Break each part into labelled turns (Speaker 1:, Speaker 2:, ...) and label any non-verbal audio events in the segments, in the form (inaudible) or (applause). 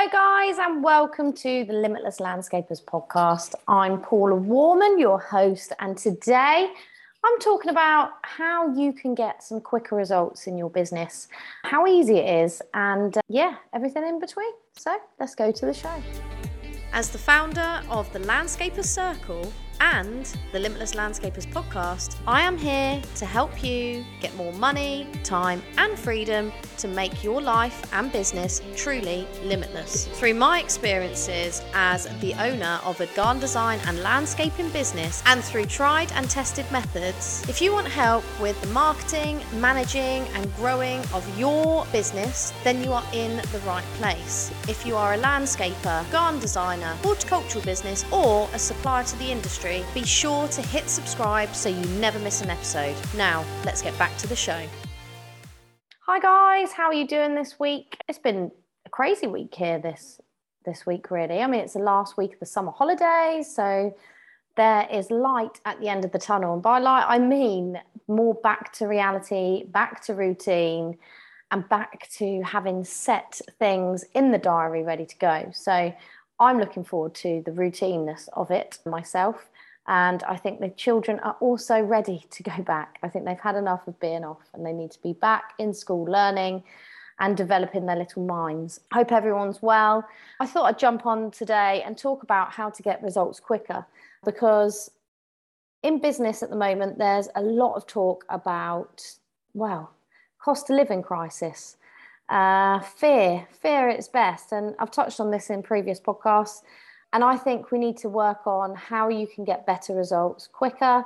Speaker 1: Hello, guys, and welcome to the Limitless Landscapers podcast. I'm Paula Warman, your host, and today I'm talking about how you can get some quicker results in your business, how easy it is, and uh, yeah, everything in between. So let's go to the show.
Speaker 2: As the founder of the Landscapers Circle, and the Limitless Landscapers podcast, I am here to help you get more money, time, and freedom to make your life and business truly limitless. Through my experiences as the owner of a garden design and landscaping business, and through tried and tested methods, if you want help with the marketing, managing, and growing of your business, then you are in the right place. If you are a landscaper, garden designer, horticultural business, or a supplier to the industry, be sure to hit subscribe so you never miss an episode. Now, let's get back to the show.
Speaker 1: Hi guys, how are you doing this week? It's been a crazy week here this this week really. I mean, it's the last week of the summer holidays, so there is light at the end of the tunnel. And by light, I mean more back to reality, back to routine, and back to having set things in the diary ready to go. So I'm looking forward to the routineness of it myself. And I think the children are also ready to go back. I think they've had enough of being off and they need to be back in school learning and developing their little minds. Hope everyone's well. I thought I'd jump on today and talk about how to get results quicker because in business at the moment, there's a lot of talk about, well, cost of living crisis, uh, fear, fear at its best. And I've touched on this in previous podcasts. And I think we need to work on how you can get better results quicker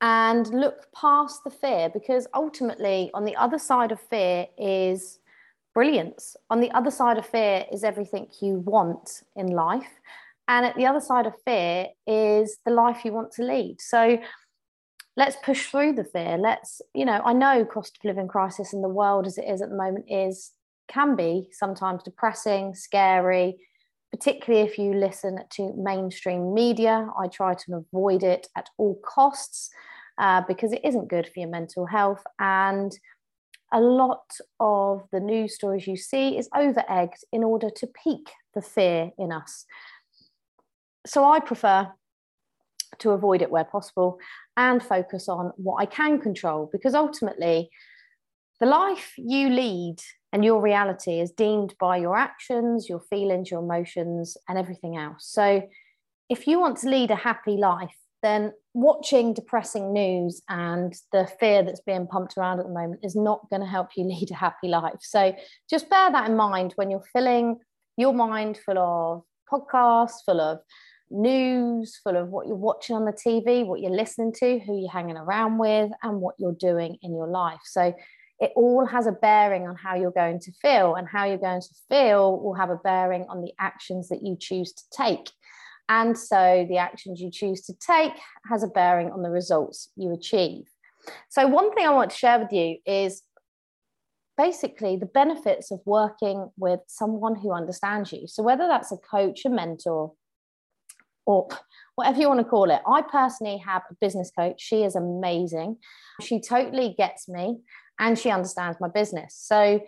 Speaker 1: and look past the fear because ultimately, on the other side of fear is brilliance. On the other side of fear is everything you want in life. And at the other side of fear is the life you want to lead. So let's push through the fear. Let's, you know, I know cost of living crisis in the world as it is at the moment is can be sometimes depressing, scary, particularly if you listen to mainstream media. I try to avoid it at all costs uh, because it isn't good for your mental health. And a lot of the news stories you see is over egged in order to pique the fear in us. So I prefer to avoid it where possible and focus on what I can control because ultimately, the life you lead and your reality is deemed by your actions, your feelings, your emotions, and everything else. So, if you want to lead a happy life, then watching depressing news and the fear that's being pumped around at the moment is not going to help you (laughs) lead a happy life. So, just bear that in mind when you're filling your mind full of podcasts, full of news, full of what you're watching on the TV, what you're listening to, who you're hanging around with, and what you're doing in your life. So, it all has a bearing on how you're going to feel, and how you're going to feel will have a bearing on the actions that you choose to take. And so the actions you choose to take has a bearing on the results you achieve. So, one thing I want to share with you is basically the benefits of working with someone who understands you. So, whether that's a coach, a mentor, or whatever you want to call it, I personally have a business coach. She is amazing. She totally gets me and she understands my business. So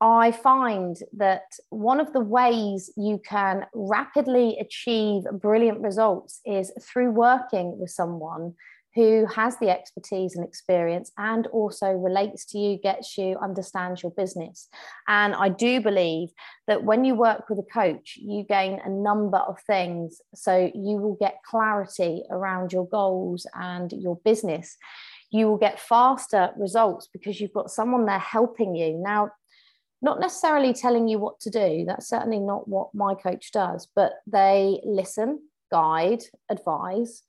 Speaker 1: I find that one of the ways you can rapidly achieve brilliant results is through working with someone who has the expertise and experience and also relates to you, gets you, understands your business. And I do believe that when you work with a coach, you gain a number of things. So you will get clarity around your goals and your business you will get faster results because you've got someone there helping you. Now, not necessarily telling you what to do, that's certainly not what my coach does, but they listen, guide, advise,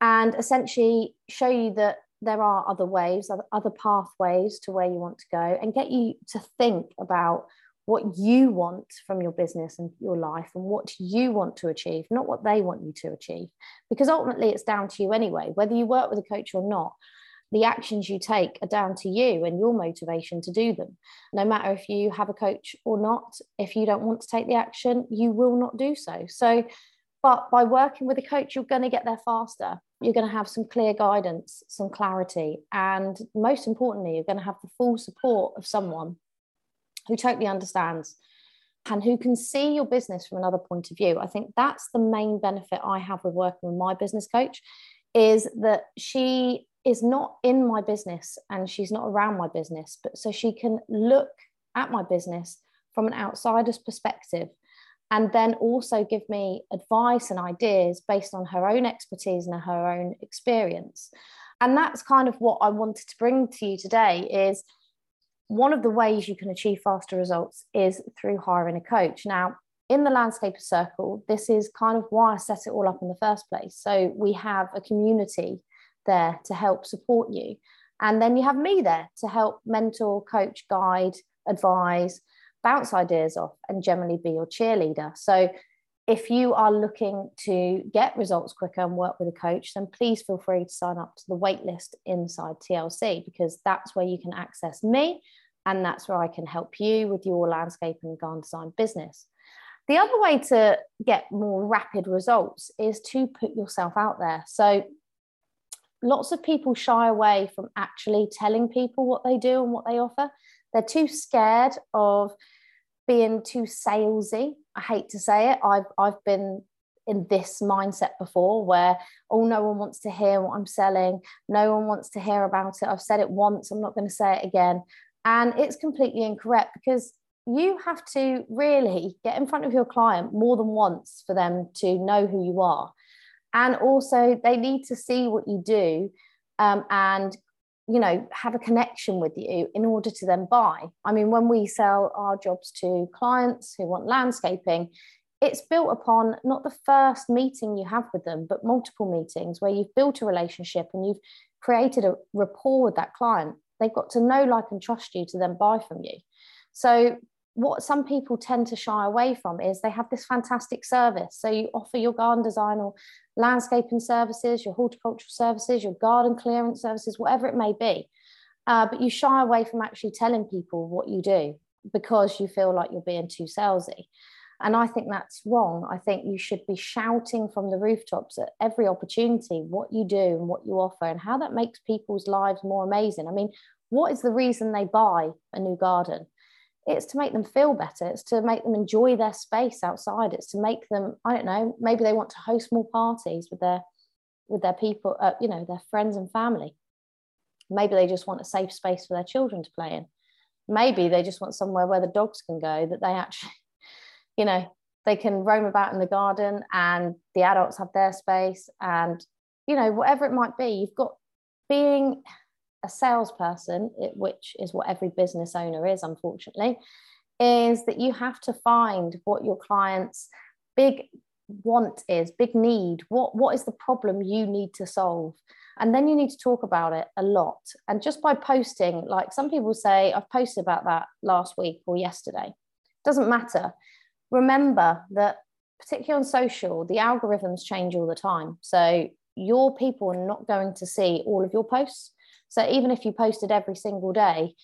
Speaker 1: and essentially show you that there are other ways, other pathways to where you want to go, and get you to think about what you want from your business and your life and what you want to achieve, not what they want you to achieve. Because ultimately, it's down to you anyway, whether you work with a coach or not the actions you take are down to you and your motivation to do them. No matter if you have a coach or not, if you don't want to take the action, you will not do so. So, but by working with a coach, you're going to get there faster. You're going to have some clear guidance, some clarity, and most importantly, you're going to have the full support of someone who totally understands and who can see your business from another point of view. I think that's the main benefit I have with working with my business coach is that she is not in my business and she's not around my business, but so she can look at my business from an outsider's perspective and then also give me advice and ideas based on her own expertise and her own experience. And that's kind of what I wanted to bring to you today is one of the ways you can achieve faster results is through hiring a coach. Now, in the landscaper circle, this is kind of why I set it all up in the first place. So we have a community there to help support you. And then you have me there to help mentor, coach, guide, advise, bounce ideas off, and generally be your cheerleader. So if you are looking to get results quicker and work with a coach, then please feel free to sign up to the waitlist inside TLC because that's where you can access me and that's where I can help you with your landscape and garden design business. The other way to get more rapid results is to put yourself out there. So, lots of people shy away from actually telling people what they do and what they offer. They're too scared of being too salesy. I hate to say it. I've I've been in this mindset before where oh no one wants to hear what I'm selling. No one wants to hear about it. I've said it once, I'm not going to say it again. And it's completely incorrect because you have to really get in front of your client more than once for them to know who you are. And also, they need to see what you do um, and you know have a connection with you in order to then buy. I mean when we sell our jobs to clients who want landscaping it's built upon not the first meeting you have with them but multiple meetings where you've built a relationship and you've created a rapport with that client. They've got to know like and trust you to then buy from you. So what some people tend to shy away from is they have this fantastic service. So you offer your garden design or landscaping services, your horticultural services, your garden clearance services, whatever it may be. Uh, but you shy away from actually telling people what you do because you feel like you're being too salesy. And I think that's wrong. I think you should be shouting from the rooftops at every opportunity what you do and what you offer and how that makes people's lives more amazing. I mean, what is the reason they buy a new garden? It's to make them feel better it's to make them enjoy their space outside it's to make them i don't know maybe they want to host more parties with their with their people uh, you know their friends and family. Maybe they just want a safe space for their children to play in. Maybe they just want somewhere where the dogs can go that they actually (laughs) you know they can roam about in the garden and the adults have their space and you know whatever it might be you've got being a salesperson, it, which is what every business owner is, unfortunately, is that you have to find what your clients' big want is, big need. What, what is the problem you need to solve? And then you need to talk about it a lot. And just by posting, like some people say, I've posted about that last week or yesterday, doesn't matter. Remember that, particularly on social, the algorithms change all the time. So your people are not going to see all of your posts so even if you posted every single day,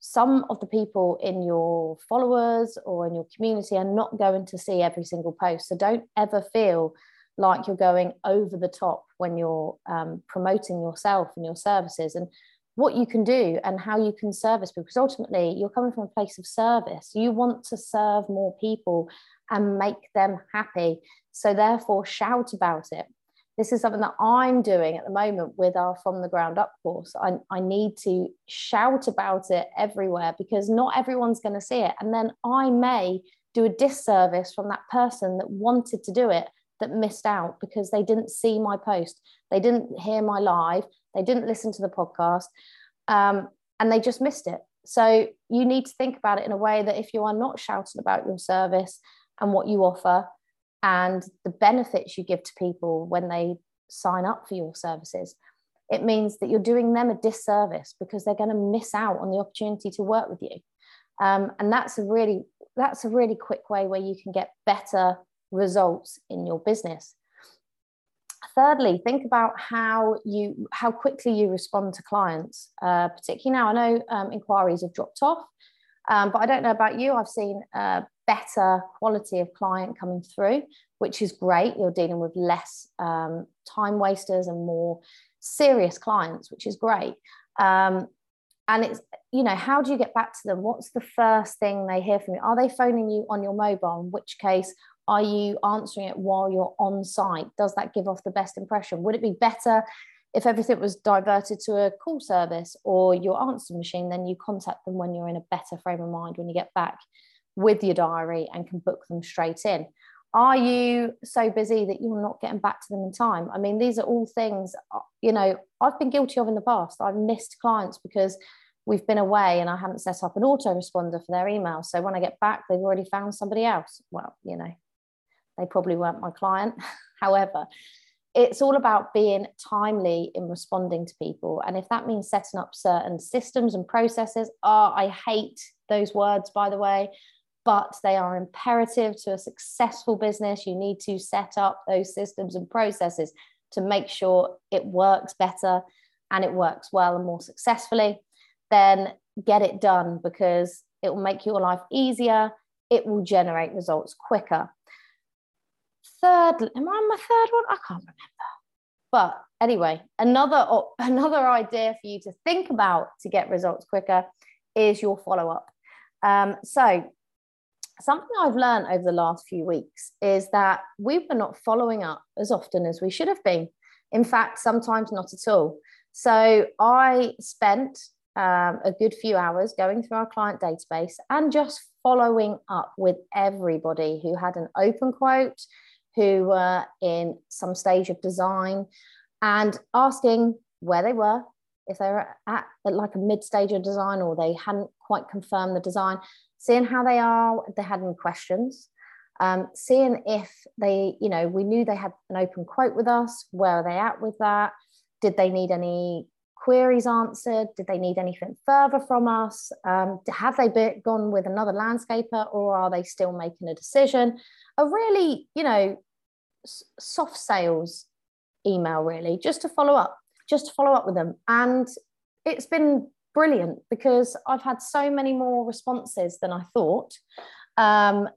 Speaker 1: some of the people in your followers or in your community are not going to see every single post. So don't ever feel like you're going over the top when you're um, promoting yourself and your services and what you can do and how you can service people. Because ultimately, you're coming from a place of service. You want to serve more people and make them happy. So, therefore, shout about it this is something that I'm doing at the moment with our From the Ground Up course. I, I need to shout about it everywhere because not everyone's going to see it. And then I may do a disservice from that person that wanted to do it that missed out because they didn't see my post, they didn't hear my live, they didn't listen to the podcast, um, and they just missed it. So you need to think about it in a way that if you are not shouting about your service and what you offer, and the benefits you give to people when they sign up for your services it means that you're doing them a disservice because they're going to miss out on the opportunity to work with you. Um, and that's a really that's a really quick way where you can get better results in your business. Thirdly think about how you how quickly you respond to clients uh, particularly now i know um, inquiries have dropped off um, but i don't know about you i've seen uh, better quality of client coming through, which is great. You're dealing with less um, time wasters and more serious clients, which is great. Um, and it's you know how do you get back to them? What's the first thing they hear from you? Are they phoning you on your mobile? In which case are you answering it while you're on site? Does that give off the best impression? Would it be better if everything was diverted to a call service or your answer machine then you contact them when you're in a better frame of mind when you get back with your diary and can book them straight in. Are you so busy that you're not getting back to them in time? I mean these are all things uh, you know i've been guilty of in the past. I've missed clients because we've been away and i haven't set up an autoresponder for their email. So when i get back they've already found somebody else. Well you know they probably weren't my client. (laughs) However it's all about being timely in responding to people. And if that means setting up certain systems and processes oh i hate those words by the way but they are imperative to a successful business. You need to set up those systems and processes to make sure it works better and it works well and more successfully. Then get it done because it will make your life easier. It will generate results quicker. Third, am I on my third one? I can't remember. But anyway, another (laughs) another idea for you to think about to get results quicker is your follow up. Um, so something I've learned over the last few weeks is that we were not following up as often as we should have been. In fact, sometimes not at all. So I spent um, a good few hours going through our client database and just following up with everybody who had an open quote, who were in some stage of design, and asking where they were, if they were at, at like a mid stage of design or they hadn't quite confirmed the design, seeing how they are, they had any questions, um, seeing if they, you know, we knew they had an open quote with us. Where are they at with that? Did they need any queries answered? Did they need anything further from us? Um, have they been, gone with another landscaper or are they still making a decision? A really, you know, soft sales email, really, just to follow up, just to follow up with them. And it's been brilliant because I've had so many more responses than I thought. Um,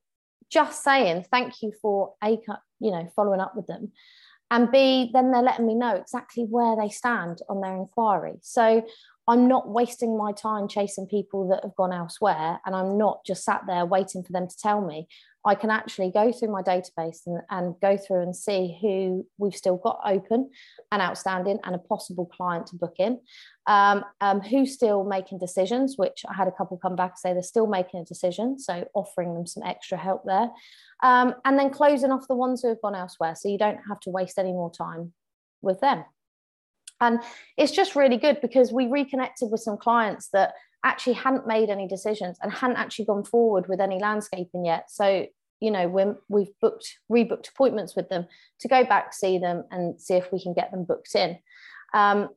Speaker 1: just saying thank you for a you know following up with them. And b then they're letting me know exactly where they stand on their inquiry. So i'm not wasting my time chasing people that have gone elsewhere and i'm not just sat there waiting for them to tell me I can actually go through my database and, and go through and see who we've still got open and outstanding and a possible client to book in. Um, um, who's still making decisions, which I had a couple come back say they're still making a decision. So offering them some extra help there. Um, and then closing off the ones who have gone elsewhere. So you don't have to waste any more time with them. And it's just really good because we reconnected with some clients that actually hadn't made any decisions and hadn't actually gone forward with any landscaping yet. So, you know, when we've booked, rebooked appointments with them to go back, see them and see if we can get them booked in. Um,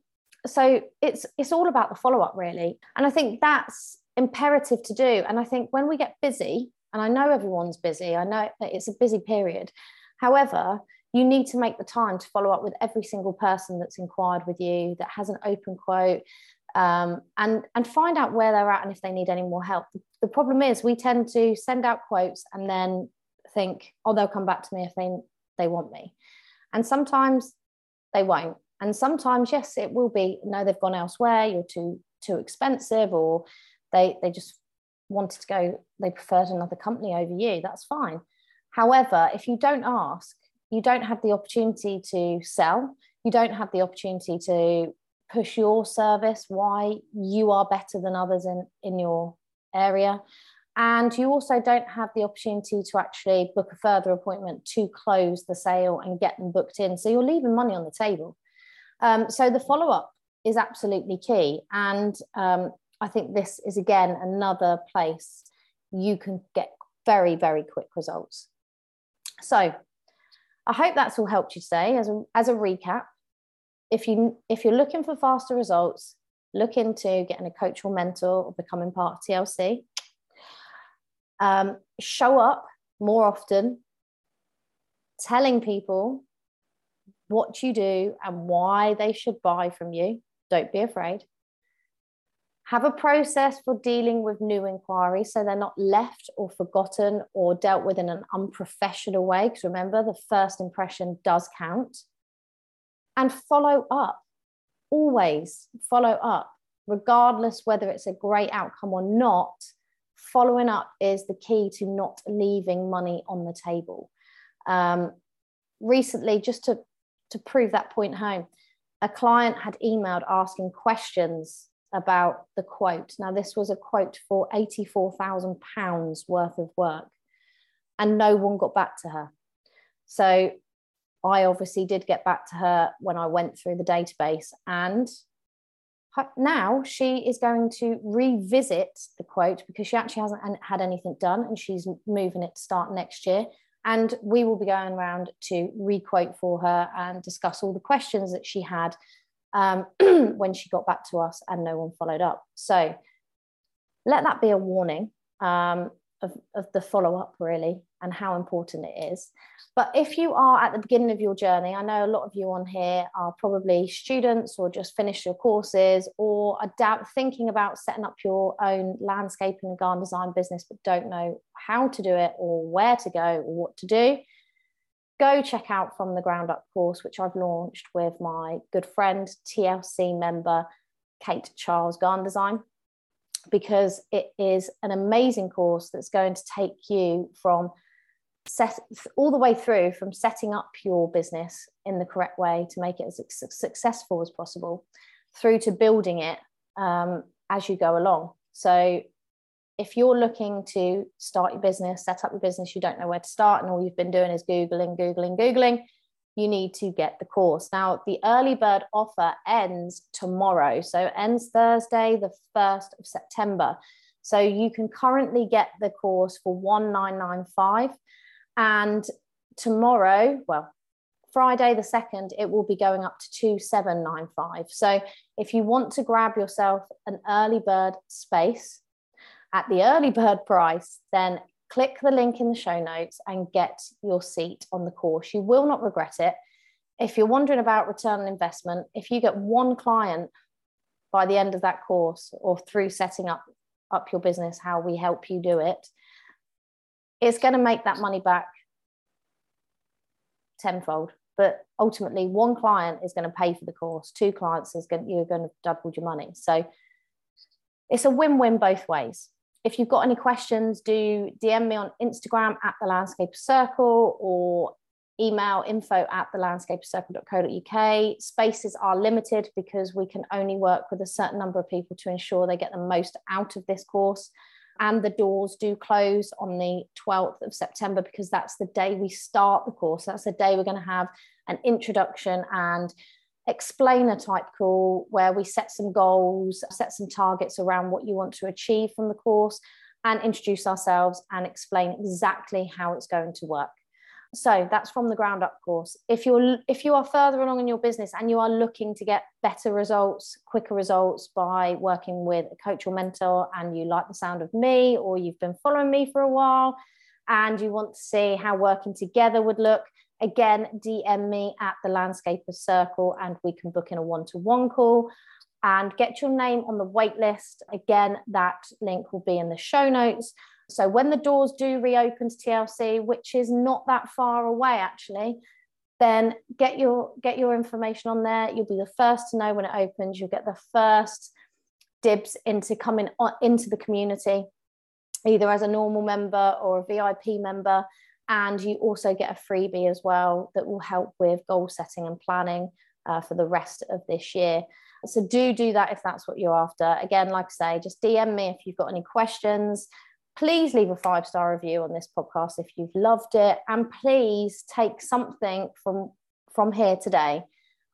Speaker 1: so it's it's all about the follow-up really. And I think that's imperative to do. And I think when we get busy, and I know everyone's busy, I know it's a busy period. However, you need to make the time to follow up with every single person that's inquired with you that has an open quote um, and and find out where they're at and if they need any more help. The problem is we tend to send out quotes and then think, oh, they'll come back to me if they they want me, and sometimes they won't. And sometimes, yes, it will be no, they've gone elsewhere. You're too too expensive, or they they just wanted to go. They preferred another company over you. That's fine. However, if you don't ask, you don't have the opportunity to sell. You don't have the opportunity to push your service, why you are better than others in, in your area. And you also don't have the opportunity to actually book a further appointment to close the sale and get them booked in. So you're leaving money on the table. Um, so the follow up is absolutely key. And um, I think this is again another place you can get very, very quick results. So I hope that's all helped you today. As a, as a recap, if you if you're looking for faster results, look into getting a coach or mentor or becoming part of TLC. Um, show up more often, telling people what you do and why they should buy from you. Don't be afraid. Have a process for dealing with new inquiries so they're not left or forgotten or dealt with in an unprofessional way. Because remember, the first impression does count and follow up. Always follow up regardless whether it's a great outcome or not, following up is the key to not leaving money on the table. Um, recently, just to, to prove that point home, a client had emailed asking questions about the quote. Now, this was a quote for £84,000 worth of work, and no one got back to her. So I obviously did get back to her when I went through the database, and now she is going to revisit the quote because she actually hasn't had anything done and she's moving it to start next year. And we will be going around to requote for her and discuss all the questions that she had um, (clears throat) when she got back to us and no one followed up. So let that be a warning um, of, of the follow up, really, and how important it is. But if you are at the beginning of your journey, I know a lot of you on here are probably students or just finished your courses or are doubt, thinking about setting up your own landscaping and garden design business, but don't know how to do it or where to go or what to do. Go check out from the ground up course, which I've launched with my good friend, TLC member, Kate Charles Garden Design because it is an amazing course that's going to take you from set all the way through from setting up your business in the correct way to make it as successful as possible through to building it um, as you go along. So if you're looking to start your business set up your business you don't know where to start and all you've been doing is googling googling googling you need to get the course. Now the early bird offer ends tomorrow. So ends thursday the 1st of september. So you can currently get the course for 1995 and tomorrow, well, Friday the 2nd, it will be going up to 2795. So if you want to grab yourself an early bird space at the early (laughs) bird price, then click the link in the show notes and get your seat on the course. You will not regret it. If you're wondering about return on investment, if you get one client by the end of that course or through setting up up your business, how we help you do it, it's going to make that money back tenfold. But ultimately, one client is going to pay for the course. Two clients is going you're going to double your money. So it's a win-win both ways. If you've got any questions, do DM me on Instagram at the Landscape Circle or email info at the landscapercircle.co.uk. Spaces are limited because we can only work with a certain number of people to ensure they get the most out of this course and the doors do close on the 12th of September because that's the day we start the course. That's the day we're going to have an introduction and explainer type call where we set some goals, set some targets around what you want to achieve from the course, and introduce ourselves and explain exactly how it's going to work. So that's from the ground up course. If you're if you are further along in your business and you are looking to get better results, quicker results by working with a coach or mentor and you like the sound of me or you've been following me for a while and you want to see how working together would look, again, DM me at the Landscaper Circle and we can book in a one-to-one call and get your name on the wait list. Again, that link will be in the show notes. So when the doors do reopen to TLC, which is not that far away actually, then get your get your information on there. You'll be the first to know when it opens. You'll get the first dibs into coming on, into the community, either as a normal member or a VIP member. And you also get a freebie as well that will help with goal setting and planning uh, for the rest of this year. So do do that if that's what you're after. Again, like I say, just DM me if you've got any questions please leave a five star review on this podcast if you've loved it and please take something from from here today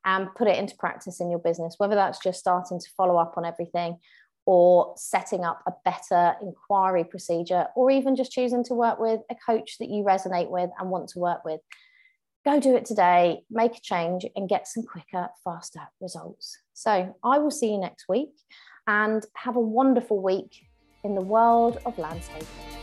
Speaker 1: and put it into practice in your business whether that's just starting to follow up on everything or setting up a better inquiry procedure or even just choosing to work with a coach that you resonate with and want to work with. Go do it today make a change and get some quicker faster results. So i will see you next week and have a wonderful week in the world of landscaping.